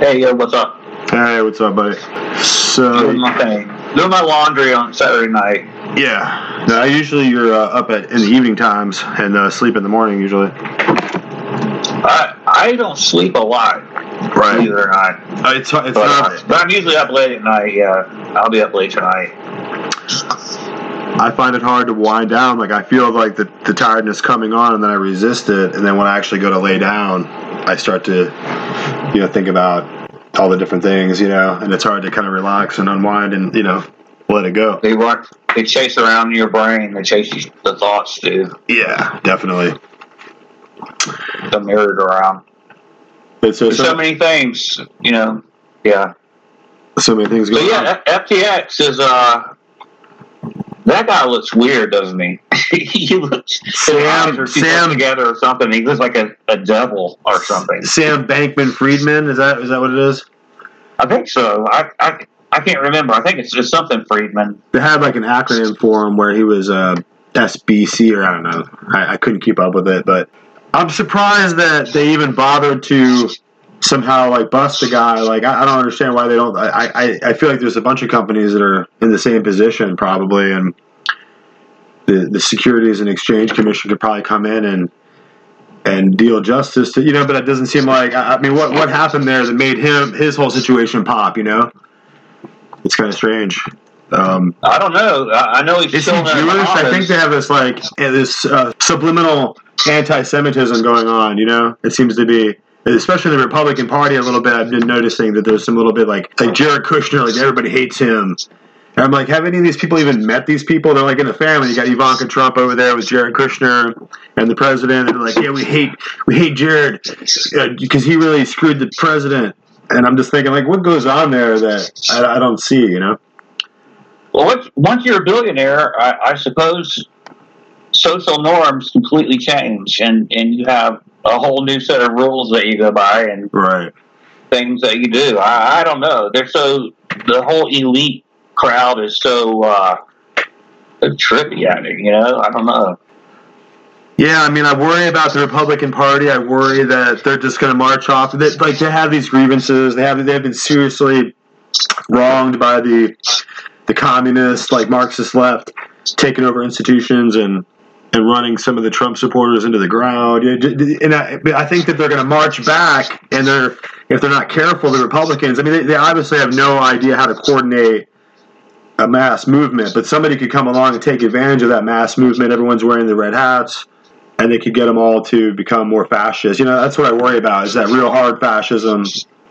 Hey, yo, what's up? Hey, what's up, buddy? So, Doing my thing. Doing my laundry on Saturday night. yeah, now usually you're uh, up at in the evening times and uh, sleep in the morning usually. I I don't sleep a lot, Right. it not. Uh, it's it's But, uh, not. but I'm usually up late at night. Yeah, I'll be up late tonight. I find it hard to wind down. Like I feel like the, the tiredness coming on, and then I resist it, and then when I actually go to lay down, I start to, you know, think about all the different things, you know, and it's hard to kind of relax and unwind and you know let it go. They run. They chase around your brain. They chase the thoughts, dude. Yeah, definitely. The mirrored around. It's so, There's so so, many things, you know. Yeah. so many things So going on. yeah, F- FTX is uh. That guy looks weird, doesn't he? he looks Sam- his eyes Sam- together or something. He looks like a, a devil or something. Sam Bankman Friedman is that is that what it is? I think so. I, I, I can't remember. I think it's just something Friedman. They had like an acronym for him where he was uh, SBC or I don't know. I, I couldn't keep up with it, but I'm surprised that they even bothered to somehow like bust the guy. Like I, I don't understand why they don't. I, I I feel like there's a bunch of companies that are in the same position probably, and the the Securities and Exchange Commission could probably come in and and deal justice to you know. But it doesn't seem like I, I mean, what what happened there that made him his whole situation pop? You know, it's kind of strange. Um, I don't know. I, I know he's is he still in Jewish? I think they have this like this uh, subliminal anti-Semitism going on. You know, it seems to be, especially in the Republican Party, a little bit. I've been noticing that there's some little bit like like Jared Kushner, like everybody hates him. And I'm like, have any of these people even met these people? They're like in the family. You got Ivanka Trump over there with Jared Kushner and the president, and like, yeah, we hate we hate Jared uh, because he really screwed the president. And I'm just thinking, like, what goes on there that I, I don't see? You know? Well, once, once you're a billionaire, I, I suppose social norms completely change, and, and you have a whole new set of rules that you go by and Right. things that you do. I, I don't know. They're so the whole elite crowd is so uh, trippy at it. You know, I don't know. Yeah, I mean, I worry about the Republican Party. I worry that they're just going to march off. They, like they have these grievances. They have they have been seriously wronged by the the communist, like Marxist left, taking over institutions and and running some of the Trump supporters into the ground. And I, I think that they're going to march back, and they're if they're not careful, the Republicans. I mean, they, they obviously have no idea how to coordinate a mass movement, but somebody could come along and take advantage of that mass movement. Everyone's wearing the red hats and they could get them all to become more fascist. You know, that's what I worry about is that real hard fascism,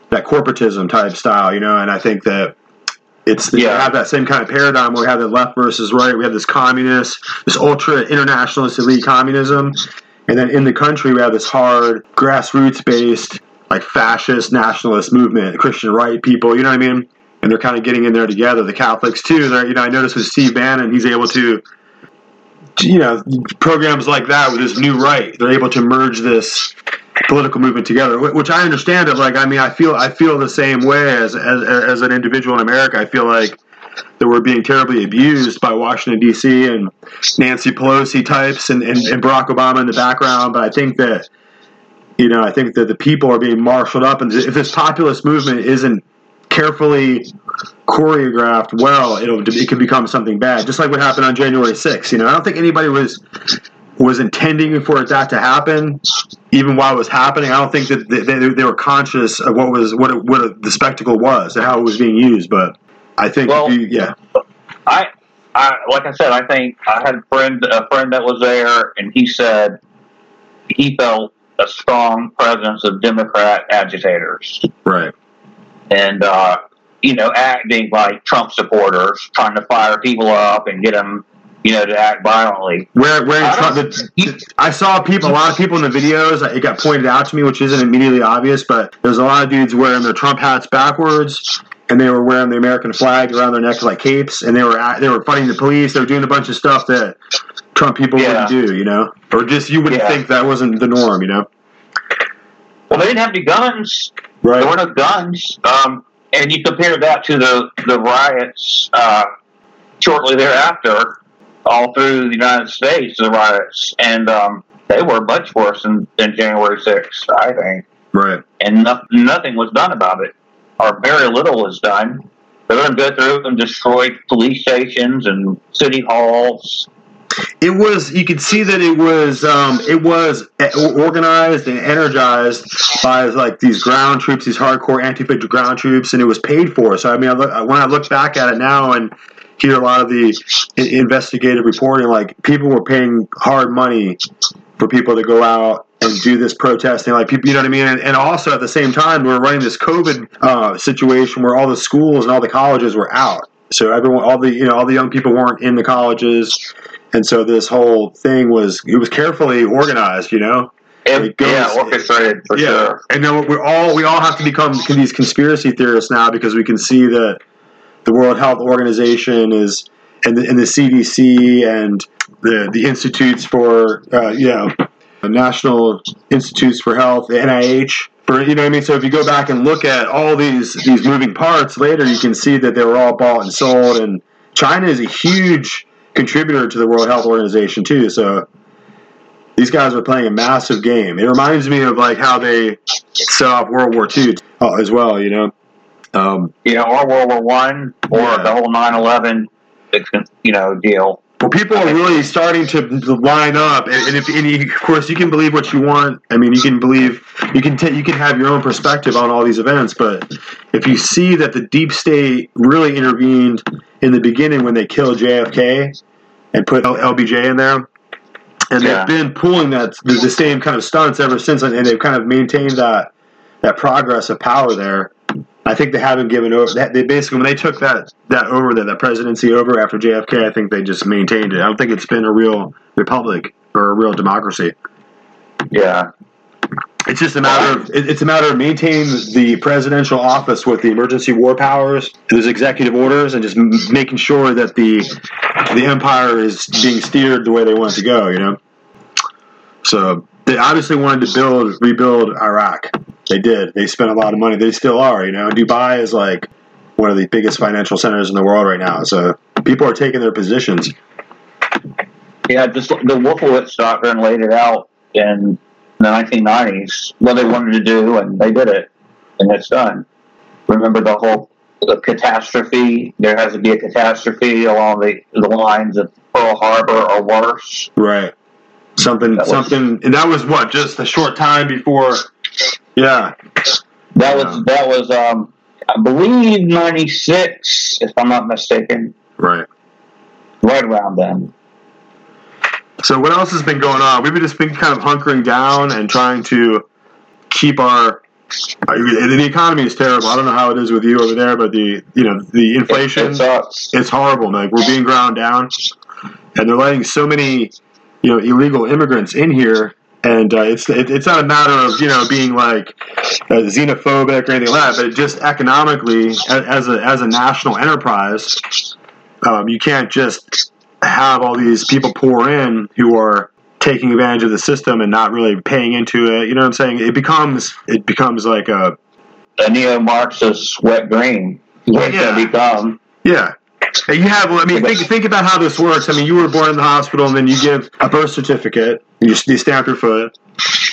that corporatism type style. You know, and I think that it's they Yeah. have that same kind of paradigm where we have the left versus right. We have this communist, this ultra internationalist elite communism, and then in the country we have this hard grassroots based like fascist nationalist movement, Christian right people. You know what I mean? And they're kind of getting in there together. The Catholics too. They're you know I noticed with Steve Bannon, he's able to you know programs like that with this new right they're able to merge this political movement together which i understand it like i mean i feel i feel the same way as as, as an individual in america i feel like that we're being terribly abused by washington d.c and nancy pelosi types and, and, and barack obama in the background but i think that you know i think that the people are being marshaled up and if this populist movement isn't carefully choreographed well, it'll it can become something bad. Just like what happened on January 6th. You know, I don't think anybody was was intending for that to happen, even while it was happening. I don't think that they, they, they were conscious of what was what it, what it, the spectacle was and how it was being used. But I think, Well- you, yeah, I, I like I said, I think I had a friend a friend that was there, and he said he felt a strong presence of Democrat agitators, right, and uh, you know, acting like Trump supporters, trying to fire people up and get them, you know, to act violently. where where I Trump, don't- the, I saw people, a lot of people in the videos. It got pointed out to me, which isn't immediately obvious, but there's a lot of dudes wearing their Trump hats backwards, and they were wearing the American flag around their necks like capes, and they were at, they were fighting the police. They were doing a bunch of stuff that Trump people Yeah. wouldn't do, you know, or just you wouldn't Yeah. think that wasn't the norm, you know, Well, they didn't have any guns. right? There were no guns. Um, and you compare that to the the riots uh, shortly thereafter, all through the United States, the riots, and um, they were much worse than, than January sixth, I think. Right. And no, nothing was done about it. or very little was done. They're going to go through and destroy police stations and city halls. It was you could see that it was um, it was organized and energized by like these ground troops, these hardcore anti-infantry ground troops, and it was paid for. So I mean, I look, when I look back at it now and hear a lot of the investigative reporting, like people were paying hard money for people to go out and do this protesting, like people, you know what I mean? And, and also at the same time, we are running this COVID uh, situation where all the schools and all the colleges were out. So everyone, all the you know, all the young people weren't in the colleges, and so this whole thing was it was carefully organized, you know. It goes, yeah, orchestrated for yeah. sure. And then we're all we all have to become these conspiracy theorists now because we can see that the World Health Organization is and the, and the CDC and the the institutes for uh, you know National Institutes for Health, the NIH. For, you know what I mean? So if you go back and look at all these these moving parts later, you can see that they were all bought and sold. And China is a huge contributor to the World Health Organization too. So these guys are playing a massive game. It reminds me of like how they set off World War II uh, as well. You know, um, you know, or World War One, or yeah. the whole 9-11, you know, deal. Well, people are really starting to line up, and, and if and you, of course you can believe what you want. I mean, you can believe you can t- you can have your own perspective on all these events, but if you see that the deep state really intervened in the beginning when they killed JFK and put LBJ in there, and yeah. they've been pulling that the, the, same kind of stunts ever since, and they've kind of maintained that that progress of power there. I think they haven't given over. They basically when they took that that over that, that presidency over after JFK, I think they just maintained it. I don't think it's been a real republic or a real democracy. Yeah, it's just a matter of it's a matter of maintaining the presidential office with the emergency war powers, those executive orders, and just making sure that the the empire is being steered the way they want it to go. You know, so they obviously wanted to build rebuild Iraq. They did. They spent a lot of money. They still are. You know, Dubai is like one of the biggest financial centers in the world right now. So people are taking their positions. Yeah, just the Wolfowitz doctrine laid it out in the 1990s what they wanted to do, and they did it, and it's done. Remember the whole the catastrophe? There has to be a catastrophe along the, the lines of Pearl Harbor or worse. Right. Something, that something, was, and that was what just a short time before yeah. That was that was um I believe ninety six, if I'm not mistaken. Right. Right around then. So what else has been going on? We've just been kind of hunkering down and trying to keep our the economy is terrible. I don't know how it is with you over there, but the you know the inflation it it's horrible. Like we're being ground down, and they're letting so many you know illegal immigrants in here and uh, it's it, it's not a matter of you know being like uh, xenophobic or anything like that, but just economically as a as a national enterprise, um, you can't just have all these people pour in who are taking advantage of the system and not really paying into it. You know what I'm saying? It becomes it becomes like a a neo-Marxist sweat dream. What yeah. become? Yeah, you have, I mean, think, think about how this works. I mean, you were born in the hospital, and then you give a birth certificate, you, you stamp your foot,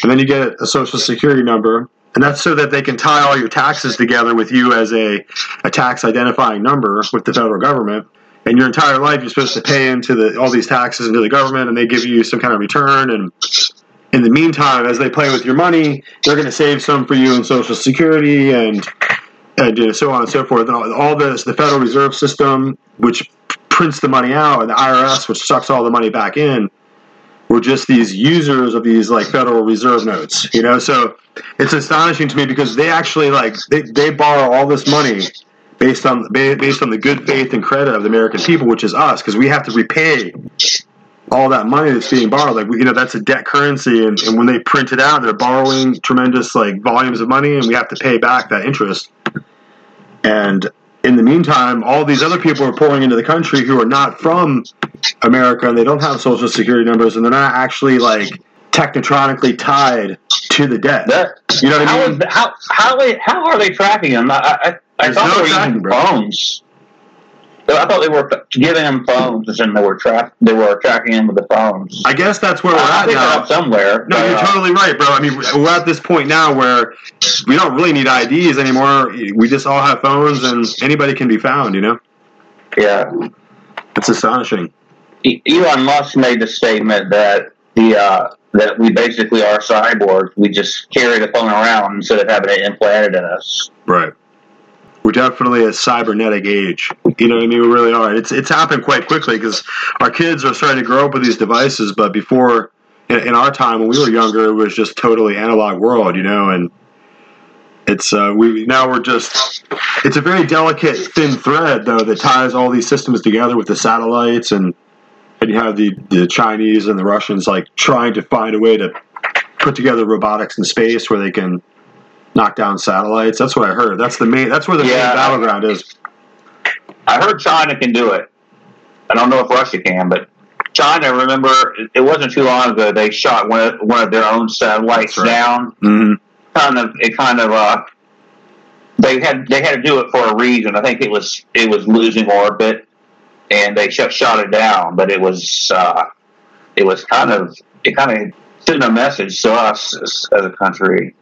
and then you get a social security number, and that's so that they can tie all your taxes together with you as a, a tax identifying number with the federal government. And your entire life, you're supposed to pay into the, all these taxes into the government, and they give you some kind of return. And in the meantime, as they play with your money, they're going to save some for you in Social Security and and so on and so forth. And All this, the Federal Reserve System, which prints the money out, and the IRS, which sucks all the money back in, were just these users of these like Federal Reserve notes. You know, so it's astonishing to me because they actually like they, they borrow all this money based on based on the good faith and credit of the American people, which is us, because we have to repay all that money that's being borrowed. Like you know, that's a debt currency, and, and when they print it out, they're borrowing tremendous like volumes of money, and we have to pay back that interest. And in the meantime, all these other people are pouring into the country who are not from America and they don't have social security numbers and they're not actually like technotronically tied to the debt. That, you know what how I mean? Is, how, how, how are they tracking them? I, I, I thought no they were using bones. I thought they were giving them phones and they were tra- they were tracking them with the phones. I guess that's where we're I at now. somewhere. No, but, you're uh, totally right, bro. I mean, we're at this point now where we don't really need IDs anymore. We just all have phones, and anybody can be found. You know, yeah. it's astonishing. Elon Musk made the statement that the uh, that we basically are cyborgs. We just carry the phone around instead of having it implanted in us. Right. We're definitely a cybernetic age. You know what I mean? We really are. It's it's happened quite quickly because our kids are starting to grow up with these devices. But before, in, in our time when we were younger, it was just totally analog world. You know, and it's uh, we now we're just. It's a very delicate, thin thread though that ties all these systems together with the satellites and and you have the the Chinese and the Russians like trying to find a way to put together robotics in space where they can knock down satellites. That's what I heard. That's the main. That's where the Yeah. main battleground is. I heard China can do it. I don't know if Russia can, but China. Remember, it- wasn't too long ago they shot one of, one of their own satellites right. down. hmm Kind of, it kind of. uh They had they had to do it for a reason. I think it was it was losing orbit, and they shut shot it down. But it was uh it was kind of it kind of sent a message to us as, as a country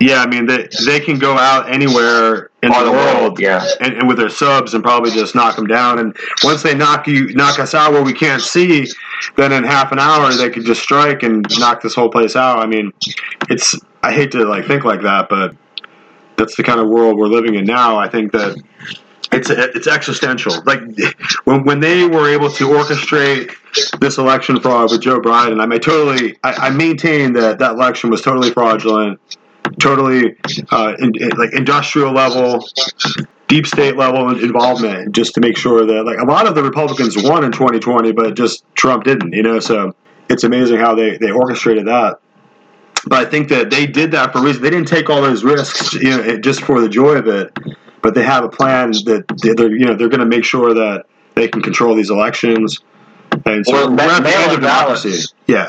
Yeah, I mean they they can go out anywhere in or the world. Yeah, And, and with their subs, and probably just knock them down. And once they knock you, knock us out where we can't see, then in half an hour they could just strike and knock this whole place out. I mean, it's I hate to like think like that, but that's the kind of world we're living in now. I think that it's it's existential. Like when when they were able to orchestrate this election fraud with Joe Biden, I mean, totally, I, I maintain that that election was totally fraudulent, totally uh, in, in- like industrial level, deep state level involvement, just to make sure that like a lot of the Republicans won in 2020, but just Trump didn't. You know, so it's amazing how they they orchestrated that. But I think that they did that for a reason. They didn't take all those risks, you know, just for the joy of it. But they have a plan that they're, you know, they're going to make sure that they can control these elections. And so Well, we're at the mail-in end of democracy. ballots. Yeah,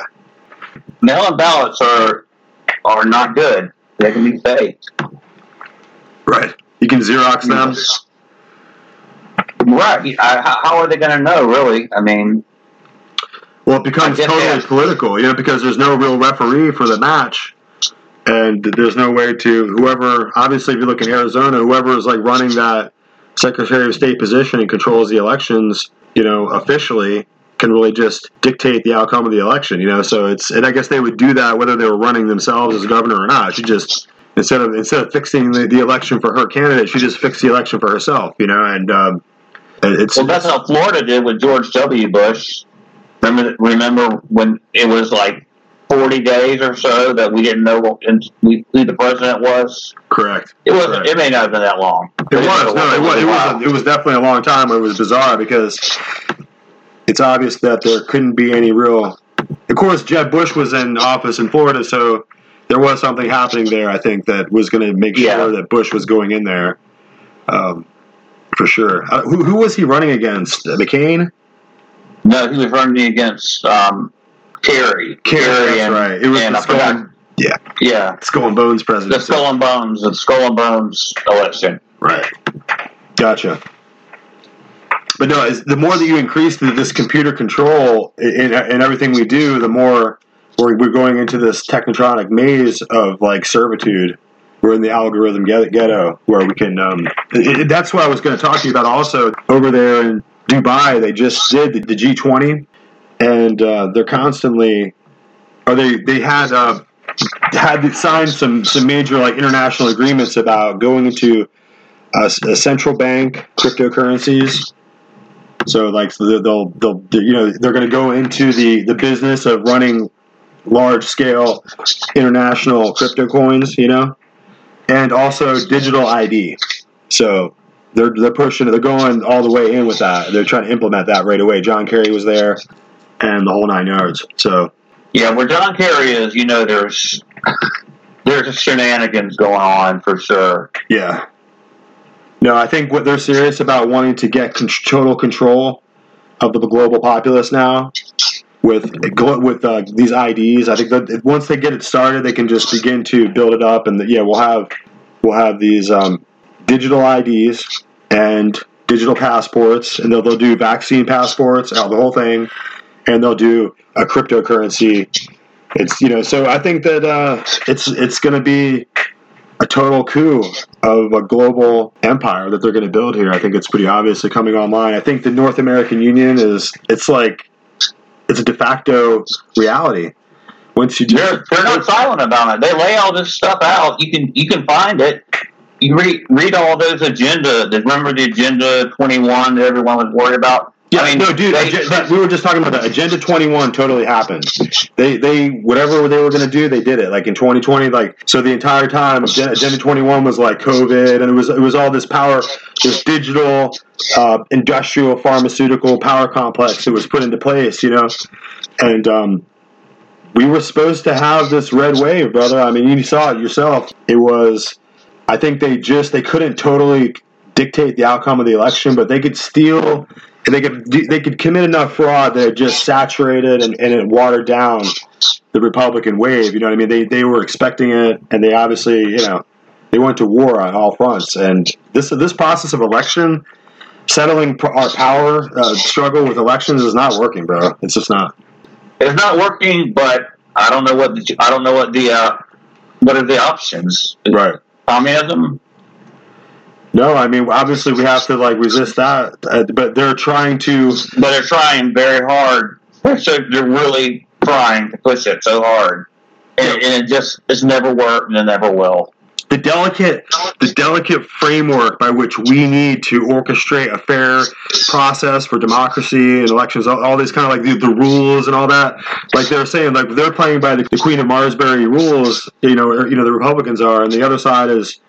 mail-in ballots are are not good. They can be faked. right. You can Xerox them. Right. I, how- are they going to know? Really? I mean, Well, it becomes totally yeah. political, you know, because there's no real referee for the match, and there's no way to whoever. Obviously, if you look in Arizona, whoever is like running that Secretary of State position and controls the elections, you know, officially can really just dictate the outcome of the election. You know, so it's and I guess they would do that whether they were running themselves as governor or not. She just instead of instead of fixing the, the election for her candidate, she just fixed the election for herself. You know, and um, it's well, that's how Florida did with George W. Bush. Remember, remember when it was like forty days or so that we didn't know what- we, who the president was. correct. It was. Correct. It may not have been that long. It was no, it was. It was, it was definitely a long time. It was bizarre because it's obvious that there couldn't be any real. Of course, Jeb Bush was in office in Florida, so there was something happening there. I think that was going to make sure Yeah. that Bush was going in there, um, for sure. Uh, who, who was he running against? Uh, McCain. No, he was running against um, Kerry. Kerry, that's and, right. It was and the I forgot- Skull, yeah, Yeah, Skull and Bones president. the. Skull and Bones, the Skull and Bones election. Right. Gotcha. But no, the more that you increase the, this computer control in, in everything we do, the more we're, we're going into this technotronic maze of like servitude. We're in the algorithm ghetto where we can. Um, it, it- that's what I was going to talk to you about. Also, over there in Dubai, they just did the, the G20, and uh, they're constantly. Or they they had uh, had signed some some major like international agreements about going into a, a central bank cryptocurrencies. So like so they'll they'll you know they're going to go into the the business of running large scale international crypto coins, you know, and also digital ID. So they're they're pushing they're going all the way in with that. They're trying to implement that right away. John Kerry was there, and the whole nine yards. So Yeah, where John Kerry is, you know, there's there's shenanigans going on for sure. Yeah. No, I think what they're serious about wanting to get con- total control of the global populace now with with uh, these IDs. I think that once they get it started, they can just begin to build it up, and yeah, we'll have we'll have these um, digital IDs and digital passports, and they'll, they'll do vaccine passports, uh, the whole thing, and they'll do a cryptocurrency. It's you know, so I think that uh, it's it's going to be a total coup of a global empire that they're going to build here. I think it's pretty obviously coming online. I think the North American Union is it's like it's a de facto reality. Once you do, They're they're not silent about it. They lay all this stuff out. You can you can find it. You read read all those agenda. Remember the agenda twenty one that everyone was worried about. Yeah, I mean, no, dude. they- that- we were just talking about that. Agenda Twenty One totally happened. They, they, whatever they were going to do, they did it. Like in 2020, like so the entire time, Agenda, Agenda 21 was like COVID, and it was it was all this power, this digital, uh, industrial, pharmaceutical power complex that was put into place. You know, and um, we were supposed to have this red wave, brother. I mean, you saw it yourself. It was, I think they just they couldn't totally dictate the outcome of the election, but they could steal they could they could commit enough fraud that it just saturated and, and it watered down the Republican wave. You know what I mean? They they were expecting it, and they obviously you know they went to war on all fronts. And this this process of election settling our power uh, struggle with elections is not working, bro. It's just not. It's not working, but I don't know what the, I don't know what the uh, what are the options? Right. Communism. No, I mean obviously we have to like resist that, uh, but they're trying to. but they're trying very hard. So they're really trying to push it so hard, and, and it just it's never worked and it never will. the delicate the delicate framework by which we need to orchestrate a fair process for democracy and elections all, all these kind of like the, the rules and all that like they're saying like they're playing by the, the queen of marsbury rules you know or, you know the republicans are and the other side is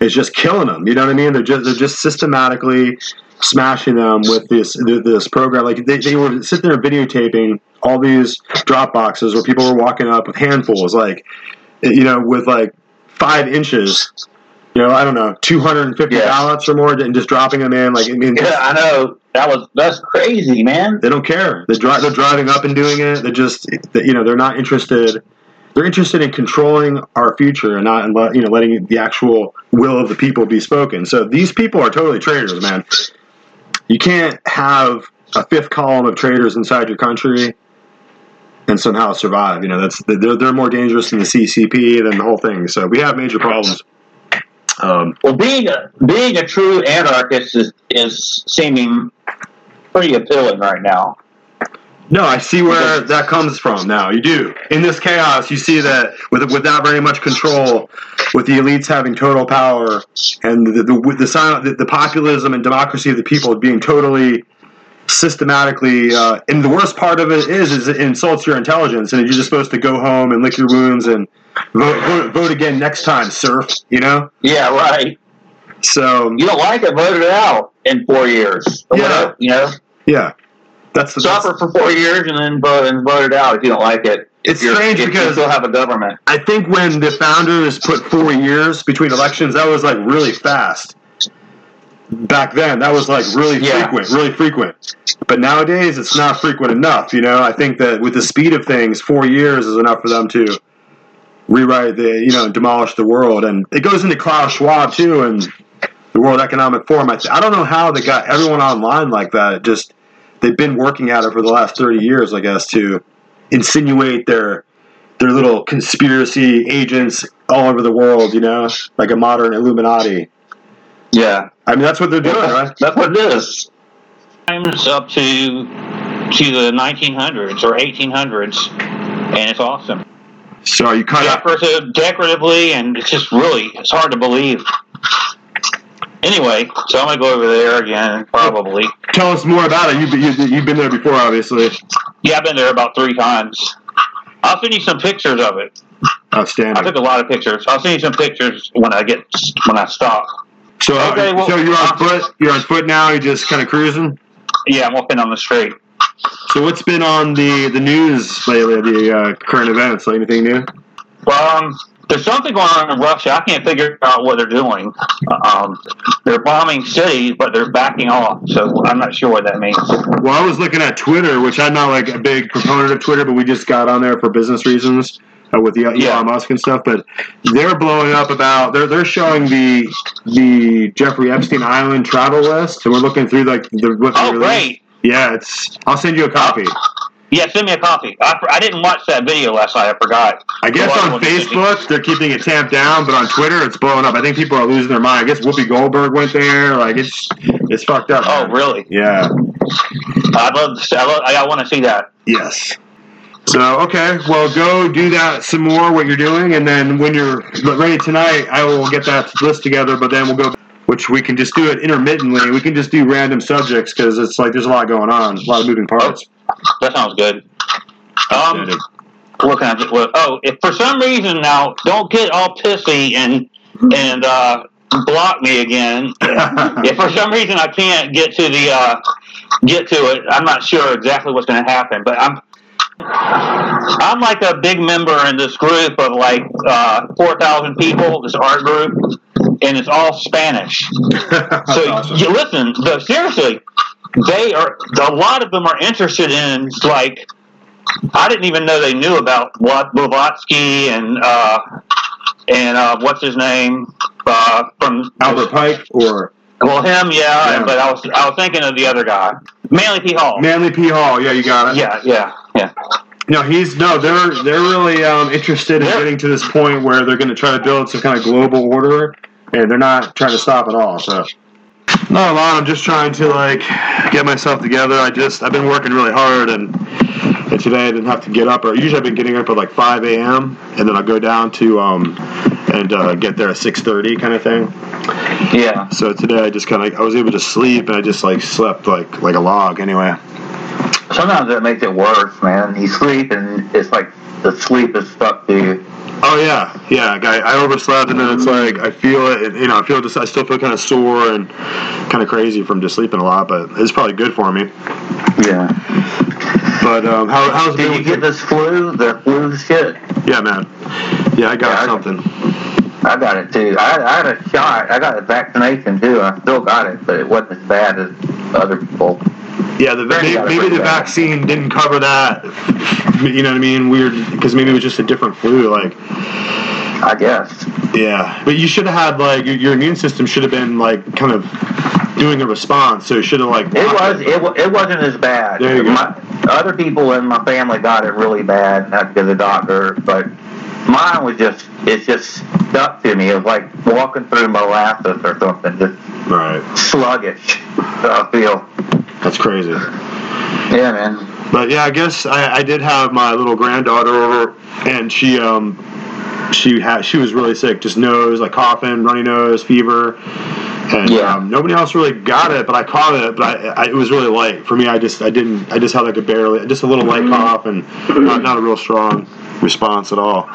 is just killing them you know what i mean they're just they're just systematically smashing them with this this program like they, they were sitting there videotaping all these drop boxes where people were walking up with handfuls like you know with like five inches, you know, I don't know, 250 Yeah. ballots or more, and just dropping them in. Like, I mean, Yeah, I know that was that's crazy, man. they don't care. They're, dri- they're driving up and doing it. They're just, you know, they're not interested. They're interested in controlling our future and not, you know, letting the actual will of the people be spoken. So these people are totally traitors, man. You can't have a fifth column of traitors inside your country and somehow survive. You know, that's they're, they're more dangerous than the CCP than the whole thing. So we have major problems. Um, Well, being a being a true anarchist is is seeming pretty appealing right now. No, I see where that comes from now. You do. In this chaos, you see that with without very much control, with the elites having total power and the the, the, silent, the, the populism and democracy of the people being totally systematically uh, and the worst part of it is is it insults your intelligence and you're just supposed to go home and lick your wounds and vote, vote, vote again next time surf you know Yeah, right. so You don't like it, vote it out in four years. Yeah. whatever, you know, yeah that's the suffer for four years and then vote and vote it out if you don't like it. It's strange because you because- still have a government. I think when the founders put four years between elections, that was like really fast. Back then, that was like really Yeah. frequent, really frequent. But nowadays, it's not frequent enough. You know, I think that with the speed of things, four years is enough for them to rewrite the, you know, demolish the world. And it goes into Klaus Schwab too, and the World Economic Forum. I, th- I don't know how they got everyone online like that. It just they've been working at it for the last thirty years, I guess, to insinuate their their little conspiracy agents all over the world, you know, like a modern Illuminati. Yeah, I mean, that's what they're doing, right? That's what it is. Times up to to the 1900s or 1800s, and it's awesome. So you cut out. Decorative, decoratively, and it's just really it's hard to believe. Anyway, so I'm gonna go over there again, probably. Tell us more about it. You've, you, you've been there before, obviously. Yeah, I've been there about three times. I'll send you some pictures of it. Outstanding. I took a lot of pictures. I'll send you some pictures when I get when I stop. So, uh, Okay, well- so you're on foot. You're on foot now. You're just kind of cruising. Yeah, I'm walking on the street. So what's been on the the news lately? The uh, current events. Like anything new? Well, um, there's something going on in Russia. I can't figure out what they're doing. Um, they're bombing cities, but they're backing off. So I'm not sure what that means. Well, I was looking at Twitter, which I'm not like a big proponent of Twitter, but we just got on there for business reasons. uh, with the Elon Yeah. Musk and stuff, but they're blowing up about they're they're showing the the Jeffrey Epstein Island travel list, and we're looking through like the what Oh, great. Yeah, it's. I'll send you a copy. Yeah, send me a copy. I, I didn't watch that video last night. I forgot. I guess on Facebook they're keeping it tamped down, but on Twitter it's blowing up. I think people are losing their mind. I guess Whoopi Goldberg went there. Like it's it's fucked up. Oh, man. really? Yeah. I'd love to see, I, love, I want to see that. Yes. So okay, well, go do that some more. What you're doing, and then when you're ready tonight, I will get that list together. But then we'll go, which we can just do it intermittently. We can just do random subjects because it's like there's a lot going on, a lot of moving parts. That sounds good. Um, what can I do? Well, oh, if for some reason now, don't get all pissy and and uh, block me again. if for some reason I can't get to the uh, get to it, I'm not sure exactly what's going to happen. But I'm I'm like a big member in this group of like uh, four thousand people, this art group, and it's all Spanish. So awesome. you listen, though, seriously, they are a lot of them are interested in like I didn't even know they knew about what Blavatsky and uh, and uh, what's his name uh, from Albert Pike or Well, him, yeah, Yeah. but I was I was thinking of the other guy, Manly P Hall. Manly P. Hall. Yeah, you got it. Yeah, yeah, yeah. No, he's no. They're they're really um, interested in getting to this point where they're going to try to build some kind of global order, and they're not trying to stop at all. So, not a lot. I'm just trying to like get myself together. I just I've been working really hard, and, and today I didn't have to get up. Or usually I've been getting up at like 5 a.m. and then I go down to um and uh, get there at 6:30 kind of thing. Yeah. So today I just kind of I was able to sleep, and I just like slept like like a log. Anyway. Sometimes it makes it worse, man. You sleep and it's like the sleep is stuck to you. Oh yeah, yeah. I, I overslept, and then it's like I feel it. You know, I feel just. I still feel kind of sore and kind of crazy from just sleeping a lot, but it's probably good for me. Yeah. But um, how, how's Did you get this flu? The flu shit? Yeah, man. Yeah, I got Yeah, I- something. I got it too. I, I had a shot. I got a vaccination too. I still got it, but it wasn't as bad as other people. Yeah, the, maybe, maybe the vaccine didn't cover that. You know what I mean? Weird, because maybe it was just a different flu. Like, I guess. yeah, but you should have had like your, immune system should have been like kind of doing a response. So it should have like It was. It, wa- it wasn't as bad. There you go. My, other people in my family got it really bad, not to the doctor, but mine was just. It's just stuck to me. It was like walking through molasses or something, just right. sluggish. I feel. That's crazy. Yeah, man. But yeah, I guess I, I did have my little granddaughter over, and she um she had she was really sick, just nose like coughing, runny nose, fever, and Yeah. um, nobody else really got it, but I caught it, but I, I, it was really light for me. I just I didn't I just had like a barely just a little light cough and not not a real strong response at all.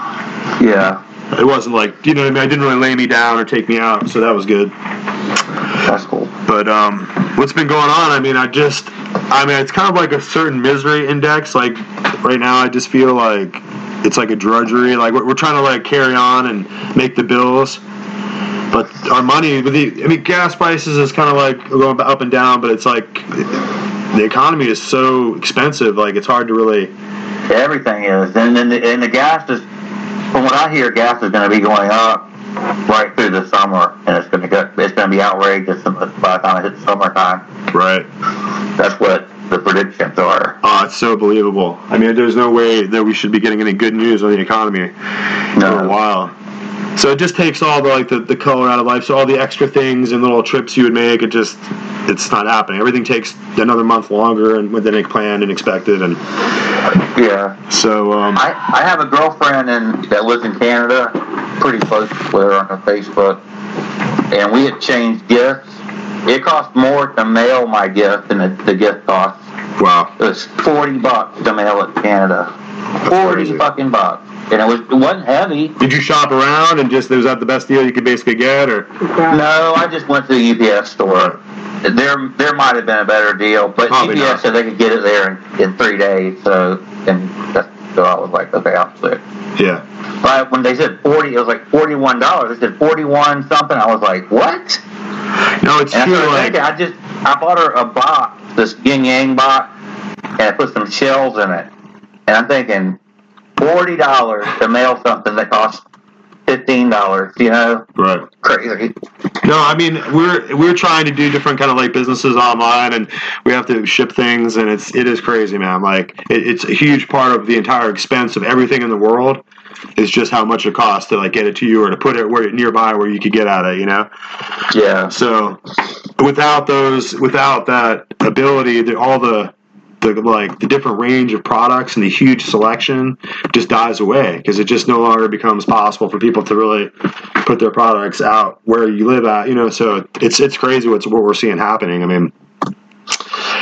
Yeah, It wasn't like you know what I mean. I didn't really lay me down or take me out, so that was good. that's cool. But um, what's been going on? I mean, I just, I mean, it's kind of like a certain misery index. Like right now, I just feel like it's like a drudgery. Like we're, we're trying to like carry on and make the bills, but our money, the, I mean, gas prices is kind of like going up and down. But it's like the economy is so expensive. Like it's hard to really. Everything is, and then the, and the gas is. From what I hear, gas is going to be going up right through the summer, and it's going to go. It's going to be outrageous by the time it hits summertime. Right. That's what the predictions are. Oh, it's so believable. I mean, there's no way that we should be getting any good news on the economy for a while. So it just takes all the like the, the color out of life. So all the extra things and little trips you would make, it just it's not happening. Everything takes another month longer and than planned and expected. And Yeah. so um, I, I have a girlfriend in, that lives in Canada, pretty close with her on her Facebook, and we had changed gifts. It cost more to mail my gift than the, the gift cost. wow, It was forty bucks to mail it to Canada. Forty crazy. fucking bucks, and it was it wasn't heavy. did you shop around and just was that the best deal you could basically get, or No, I just went to the UPS store. There, there might have been a better deal, but Probably UPS not. said they could get it there in, in three days. So, and that's, so I was like, okay, I'll do it. yeah, But when they said forty, it was like forty-one dollars. They said forty-one something. I was like, what? no, it's And I true. started Like thinking, I just, I bought her a box, this yin yang box, and I put some shells in it. And I'm thinking, forty dollars to mail something that costs fifteen dollars. You know, Right. crazy. No, I mean we're we're trying to do different kind of like businesses online, and we have to ship things, and it's it is crazy, man. Like it, it's a huge part of the entire expense of everything in the world is just how much it costs to like get it to you or to put it where nearby where you could get at it, you know. Yeah, So without those, without that ability, the, all the the like the different range of products and the huge selection just dies away because it just no longer becomes possible for people to really put their products out where you live at. You know, so it's it's crazy what's what we're seeing happening. I mean,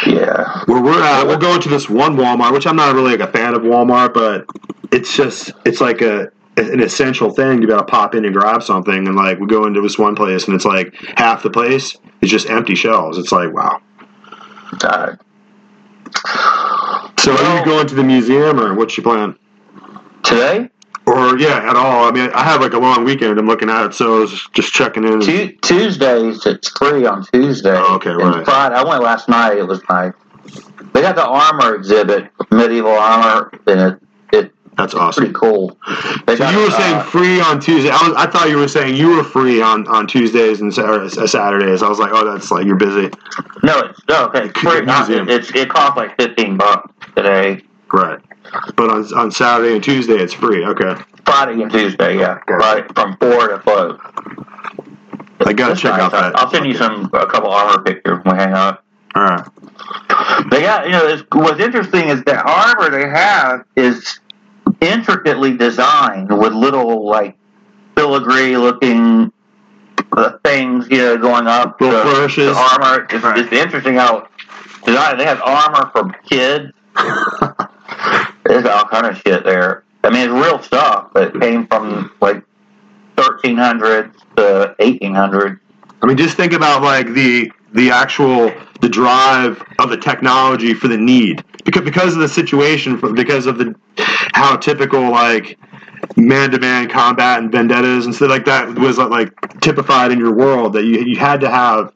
yeah. where we're at, we're going to this one Walmart, which I'm not really like a fan of Walmart, but it's just it's like a an essential thing to be able to pop in and grab something. And like we go into this one place, and it's like half the place is just empty shelves. It's like wow. God. So are you going to the museum, or what's your plan? Today, Or yeah, at all? I mean, I have like a long weekend. I'm looking at it, so I was just checking in. Tu- Tuesdays it's free on Tuesday. Oh, okay, and right. Friday, I went last night. It was nice. They got the armor exhibit, medieval armor, and That's awesome. pretty cool. They So got, you were saying uh, free on Tuesday. I was. I thought you were saying you were free on, on Tuesdays and Saturdays. I was like, oh, that's like you're busy. no, it's no, okay, it's free. Not, it, it's it cost like fifteen bucks today. Right. But on on Saturday and Tuesday it's free. Okay. Friday and Tuesday, yeah, right from four to five. I gotta That's check nice. out that. I'll send you some a couple armor pictures when we hang out. All right. They got you know it's, what's interesting is that armor they have is intricately designed with little like filigree looking uh, things you know going up Little the, flourishes. the armor. It's, Right. it's interesting how designed. They have armor for kids. There's all kind of shit there. I mean, it's real stuff that came from like 1300s to 1800s. I mean, just think about like the the actual the drive of the technology for the need because because of the situation because of the how typical like man to man combat and vendettas and stuff like that was like typified in your world that you you had to have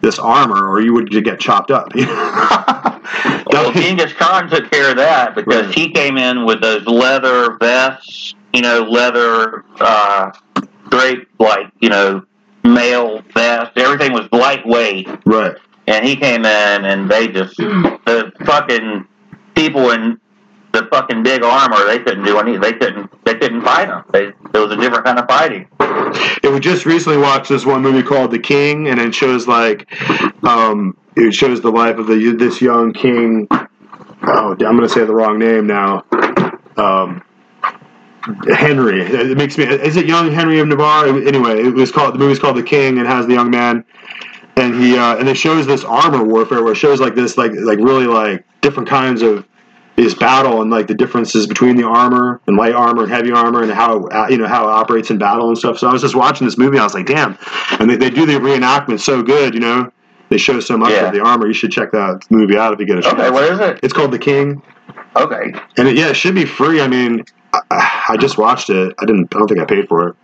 this armor or you would get chopped up. Well, Genghis Khan took care of that because Right. he came in with those leather vests, you know, leather uh, draped like you know mail vest. Everything was lightweight, right. And he came in and they just the fucking people in the fucking big armor. They couldn't do any. They couldn't. They couldn't fight them. They, it was a different kind of fighting. Yeah, we just recently watched this one movie called The King, and it shows like, um, it shows the life of the this young king. Oh, I'm to say the wrong name now. Um, Henry. It makes me. Is it young Henry of Navarre? Anyway, it was called the movie's called The King, and has the young man, and he uh, and it shows this armor warfare where it shows like this like like really like different kinds of this battle and like the differences between the armor and light armor and heavy armor and how uh, you know how it operates in battle and stuff. So I was just watching this movie. I was like, damn, and they, they do the reenactment so good. You know, they show so much Yeah. of the armor. You should check that movie out if you get a chance. Okay, what is it? It's called The King, Okay, and it, yeah, it should be free. I mean, I, I just watched it. I didn't. I don't think I paid for it.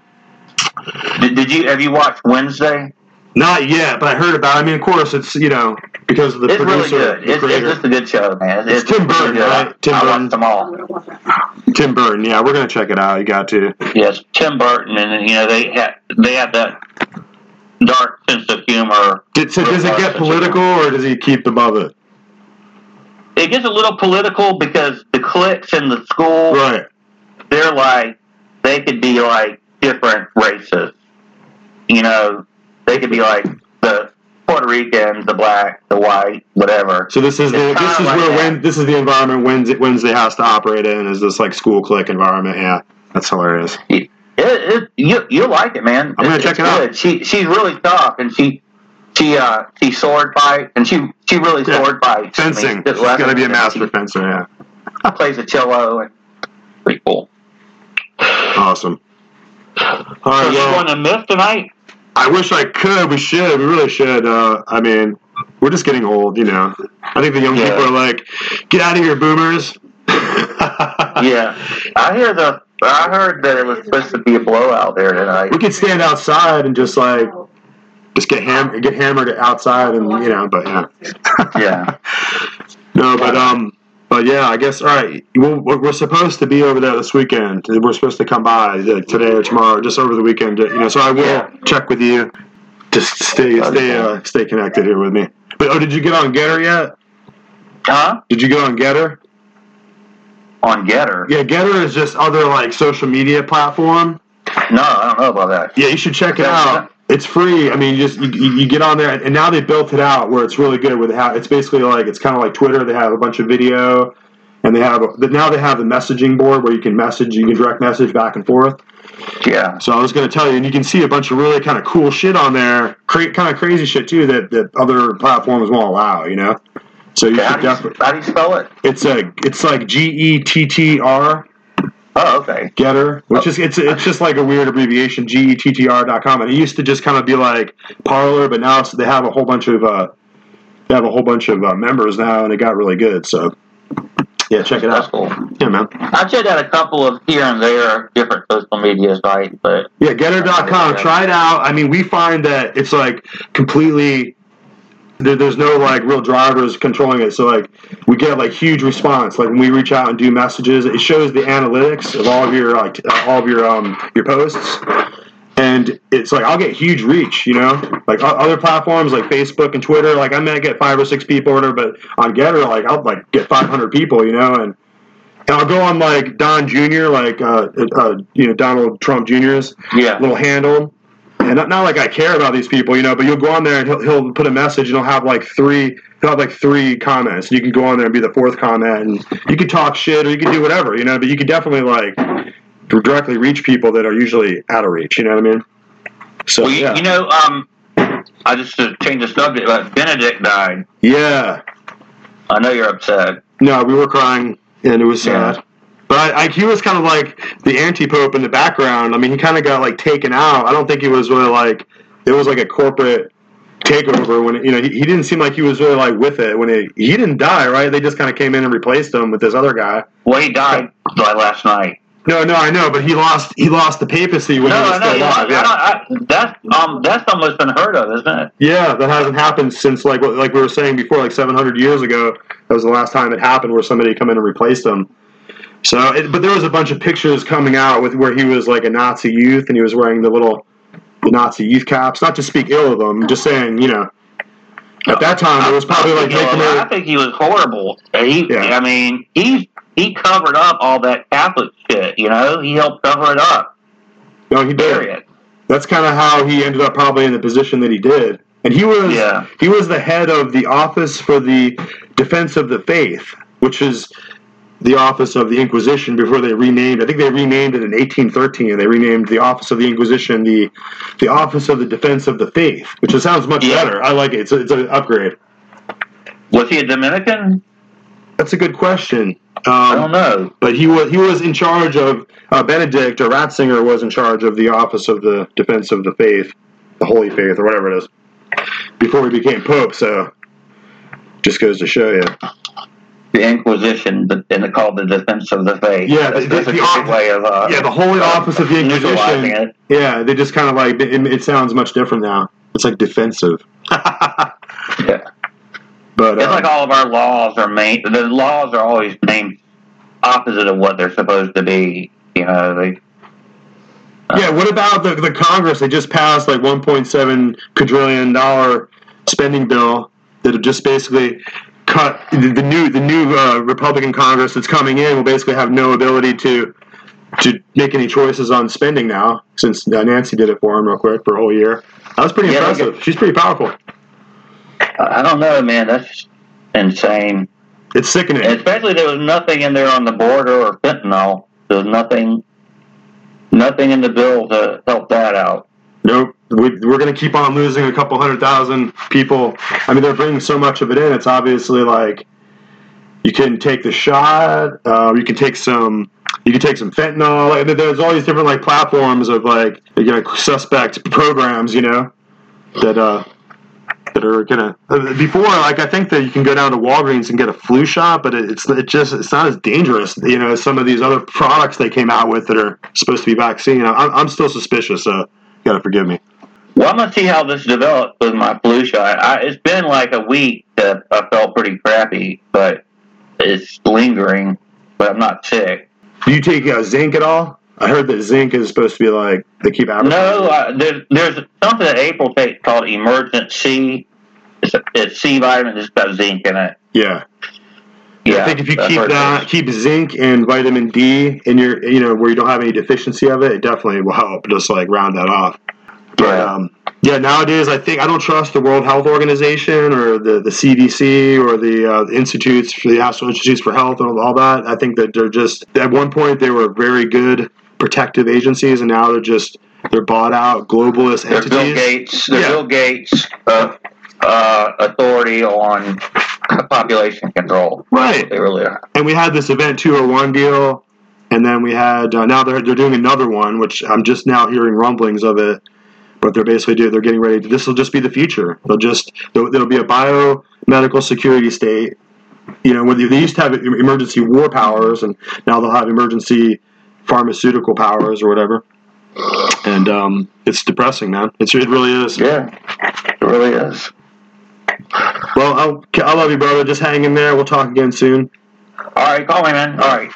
did, did you have you watched Wednesday? Not yet, but I heard about. it. I mean, of course, it's you know because of the It's really producer, good. the It's, it's just a good show, man. It's Tim Burton, right? Tim I Burton. them all. Tim Burton. Yeah, we're gonna check it out. You got to. Yes, Tim Burton, and you know they have they have that dark sense of humor. Did, so does it get political or does he keep above it? It gets a little political because the cliques in the school, Right. they're like they could be like different races. You know, they could be like the Puerto Ricans, the black, the white, whatever. So this is the It's this is like where when this is the environment Wednesday Wednesday has to operate in is this like school clique environment. Yeah, that's hilarious. It, it, you you like it, man. I'm gonna It's- check it's it out. She she's really tough, and she she uh she sword fight, and she she really Yeah. sword fights. I mean, Fencing. good She's got to be a master and fencer. Yeah. She plays a cello, and pretty cool. Awesome. All So right. you Well, going to Myth tonight? I wish I could. We should. We really should. Uh, I mean, we're just getting old, you know. I think the young Yeah. people are like, "Get out of here, boomers." Yeah, I hear the. I heard that it was supposed to be a blowout there tonight. We could stand outside and just like just get ham get hammered outside and you know, but yeah. Yeah. No, but um But yeah, I guess all right. We'll, we're we're supposed to be over there this weekend. We're supposed to come by like, today or tomorrow, just over the weekend. You know, so I will Yeah. check with you. Just stay stay uh, stay connected here with me. But oh, did you get on Gettr yet? Huh? Did you get on Gettr? On Gettr? Yeah, Gettr is just other like social media platform. No, I don't know about that. Yeah, you should check it out. It's free. I mean, you just you, you get on there, and now they built it out where it's really good. With how it's basically like it's kind of like Twitter. They have a bunch of video, and they have now they have the messaging board where you can message, you can direct message back and forth. Yeah. So I was going to tell you, and you can see a bunch of really kind of cool shit on there, cra- kind of crazy shit too that, that other platforms won't allow. You know, so you How should you, definitely. how do you spell it? It's a it's like G E T T R Oh, okay. Gettr, which is it's it's just like a weird abbreviation, G E T T R dot com. And it used to just kind of be like Parler, but now they have a whole bunch of uh, they have a whole bunch of uh, members now, and it got really good. So yeah, check it out. cool. Yeah, man. I've checked out a couple of here and there different social media sites, but Yeah, Gettr.com. Try it out. I mean, we find that it's like completely. There, there's no like real drivers controlling it, so like we get like huge response. Like when we reach out and do messages, it shows the analytics of all of your like uh, all of your um your posts, and it's like I'll get huge reach. You know, like other platforms like Facebook and Twitter, like I might get five or six people or whatever, but on Gettr, like I'll like get 500 people. You know, and and I'll go on like Don Jr., like uh, uh, you know Donald Trump Jr.'s yeah. little handle. And not, not like I care about these people, you know, but you'll go on there and he'll, he'll put a message and he'll have like three, he'll have like three comments. And You can go on there and be the fourth comment and you can talk shit or you can do whatever, you know, but you can definitely like directly reach people that are usually out of reach, you know what I mean? So, Well, you, yeah. you know, um, I just to change the subject, but Benedict died. yeah. I know you're upset. No, we were crying and it was Yeah. But I, he was kind of like the anti-pope in the background. I mean, he kind of got like taken out. I don't think he was really like it was like a corporate takeover when you know he, he didn't seem like he was really like with it when it, he didn't die right. They just kind of came in and replaced him with this other guy. Well, he died like last night. No, no, I know, but he lost he lost the papacy when No, he was still alive. Yeah. I I, that's um, that's almost unheard of, isn't it? Yeah, that hasn't happened since like like we were saying before, like 700 years ago. That was the last time it happened where somebody come in and replaced him. So, it, but there was a bunch of pictures coming out with where he was like a Nazi youth and he was wearing the little the Nazi youth caps. Not to speak ill of them, just saying, you know, at that time it was probably like You know, I think he was horrible. He, Yeah. I mean, he he covered up all that Catholic shit. You know, he helped cover it up. No, he did. Period. That's kind of how he ended up probably in the position that he did. And he was Yeah. he was the head of the Office for the Defense of the Faith, which is the office of the Inquisition before they renamed. I think they renamed it in 1813. They renamed the Office of the Inquisition the the Office of the Defense of the Faith, which sounds much Yeah. better. I like it. It's, a, it's an upgrade. Was he a Dominican? That's a good question. I don't Um, know. but he was he was in charge of uh, Benedict or Ratzinger was in charge of the Office of the Defense of the Faith, the Holy Faith or whatever it is, before he became Pope. So just goes to show you. The Inquisition, the, and called the Defense of the Faith. Yeah, the- the- the way of uh, Yeah, the Holy Office of the Inquisition. it. Yeah, they just kind of like it, it sounds much different now. It's like defensive. Yeah. But It's uh, like all of our laws are made. The laws are always named opposite of what they're supposed to be. You know, they. yeah, what about the the Congress? They just passed like 1.7 quadrillion dollar spending bill that have just basically cut the, the new the new uh, Republican Congress that's coming in will basically have no ability to to make any choices on spending now since uh, Nancy did it for him real quick for a whole year. That was pretty Yeah, impressive. She's pretty powerful. I don't know, man. That's insane. It's sickening. Especially there was nothing in there on the border or fentanyl. There's nothing, nothing in the bill to help that out. Nope. We, we're going to keep on losing a couple hundred thousand people. I mean, they're bringing so much of it in. It's obviously like you can take the shot. Uh, you can take some. You can take some fentanyl. Like, there's all these different like platforms of like you know suspect programs. You know that uh, that are gonna uh, before like I think that you can go down to Walgreens and get a flu shot, but it, it's it just it's not as dangerous. You know, as some of these other products they came out with that are supposed to be vaccine. I'm, I'm still suspicious. You gotta forgive me. Well, I'm gonna see how this develops with my flu shot. I, it's been like a week that I felt pretty crappy, but it's lingering, but I'm not sick. Do you take uh, zinc at all? I heard that zinc is supposed to be like they keep advertising. No, uh, there's there's something that April takes called Emergen-C. It's, a, it's C vitamin. It's got zinc in it. Yeah. Yeah, I think if you keep that, keep zinc and vitamin D in your, you know, where you don't have any deficiency of it, it definitely will help. Just like round that off. But Yeah. um, yeah, nowadays I think I don't trust the World Health Organization or the, the CDC or the, uh, the institutes for the National Institutes for Health and all that. I think that they're just at one point they were very good protective agencies, and now they're just they're bought out globalist Bill entities. Gates. There's Yeah. Bill Gates uh, uh, authority on population control. Right. They really are. and we had this event 201 deal and then we had uh, now they're, they're doing another one which i'm just now hearing rumblings of it but they're basically doing they're getting ready to, this will just be the future they'll just there'll, there'll be a biomedical security state you know when they, they used to have emergency war powers and now they'll have emergency pharmaceutical powers or whatever and um, it's depressing man it's, it really is Yeah, it really is. Well I'll, I love you brother just hang in there we'll talk again soon All right, call me, man. All right.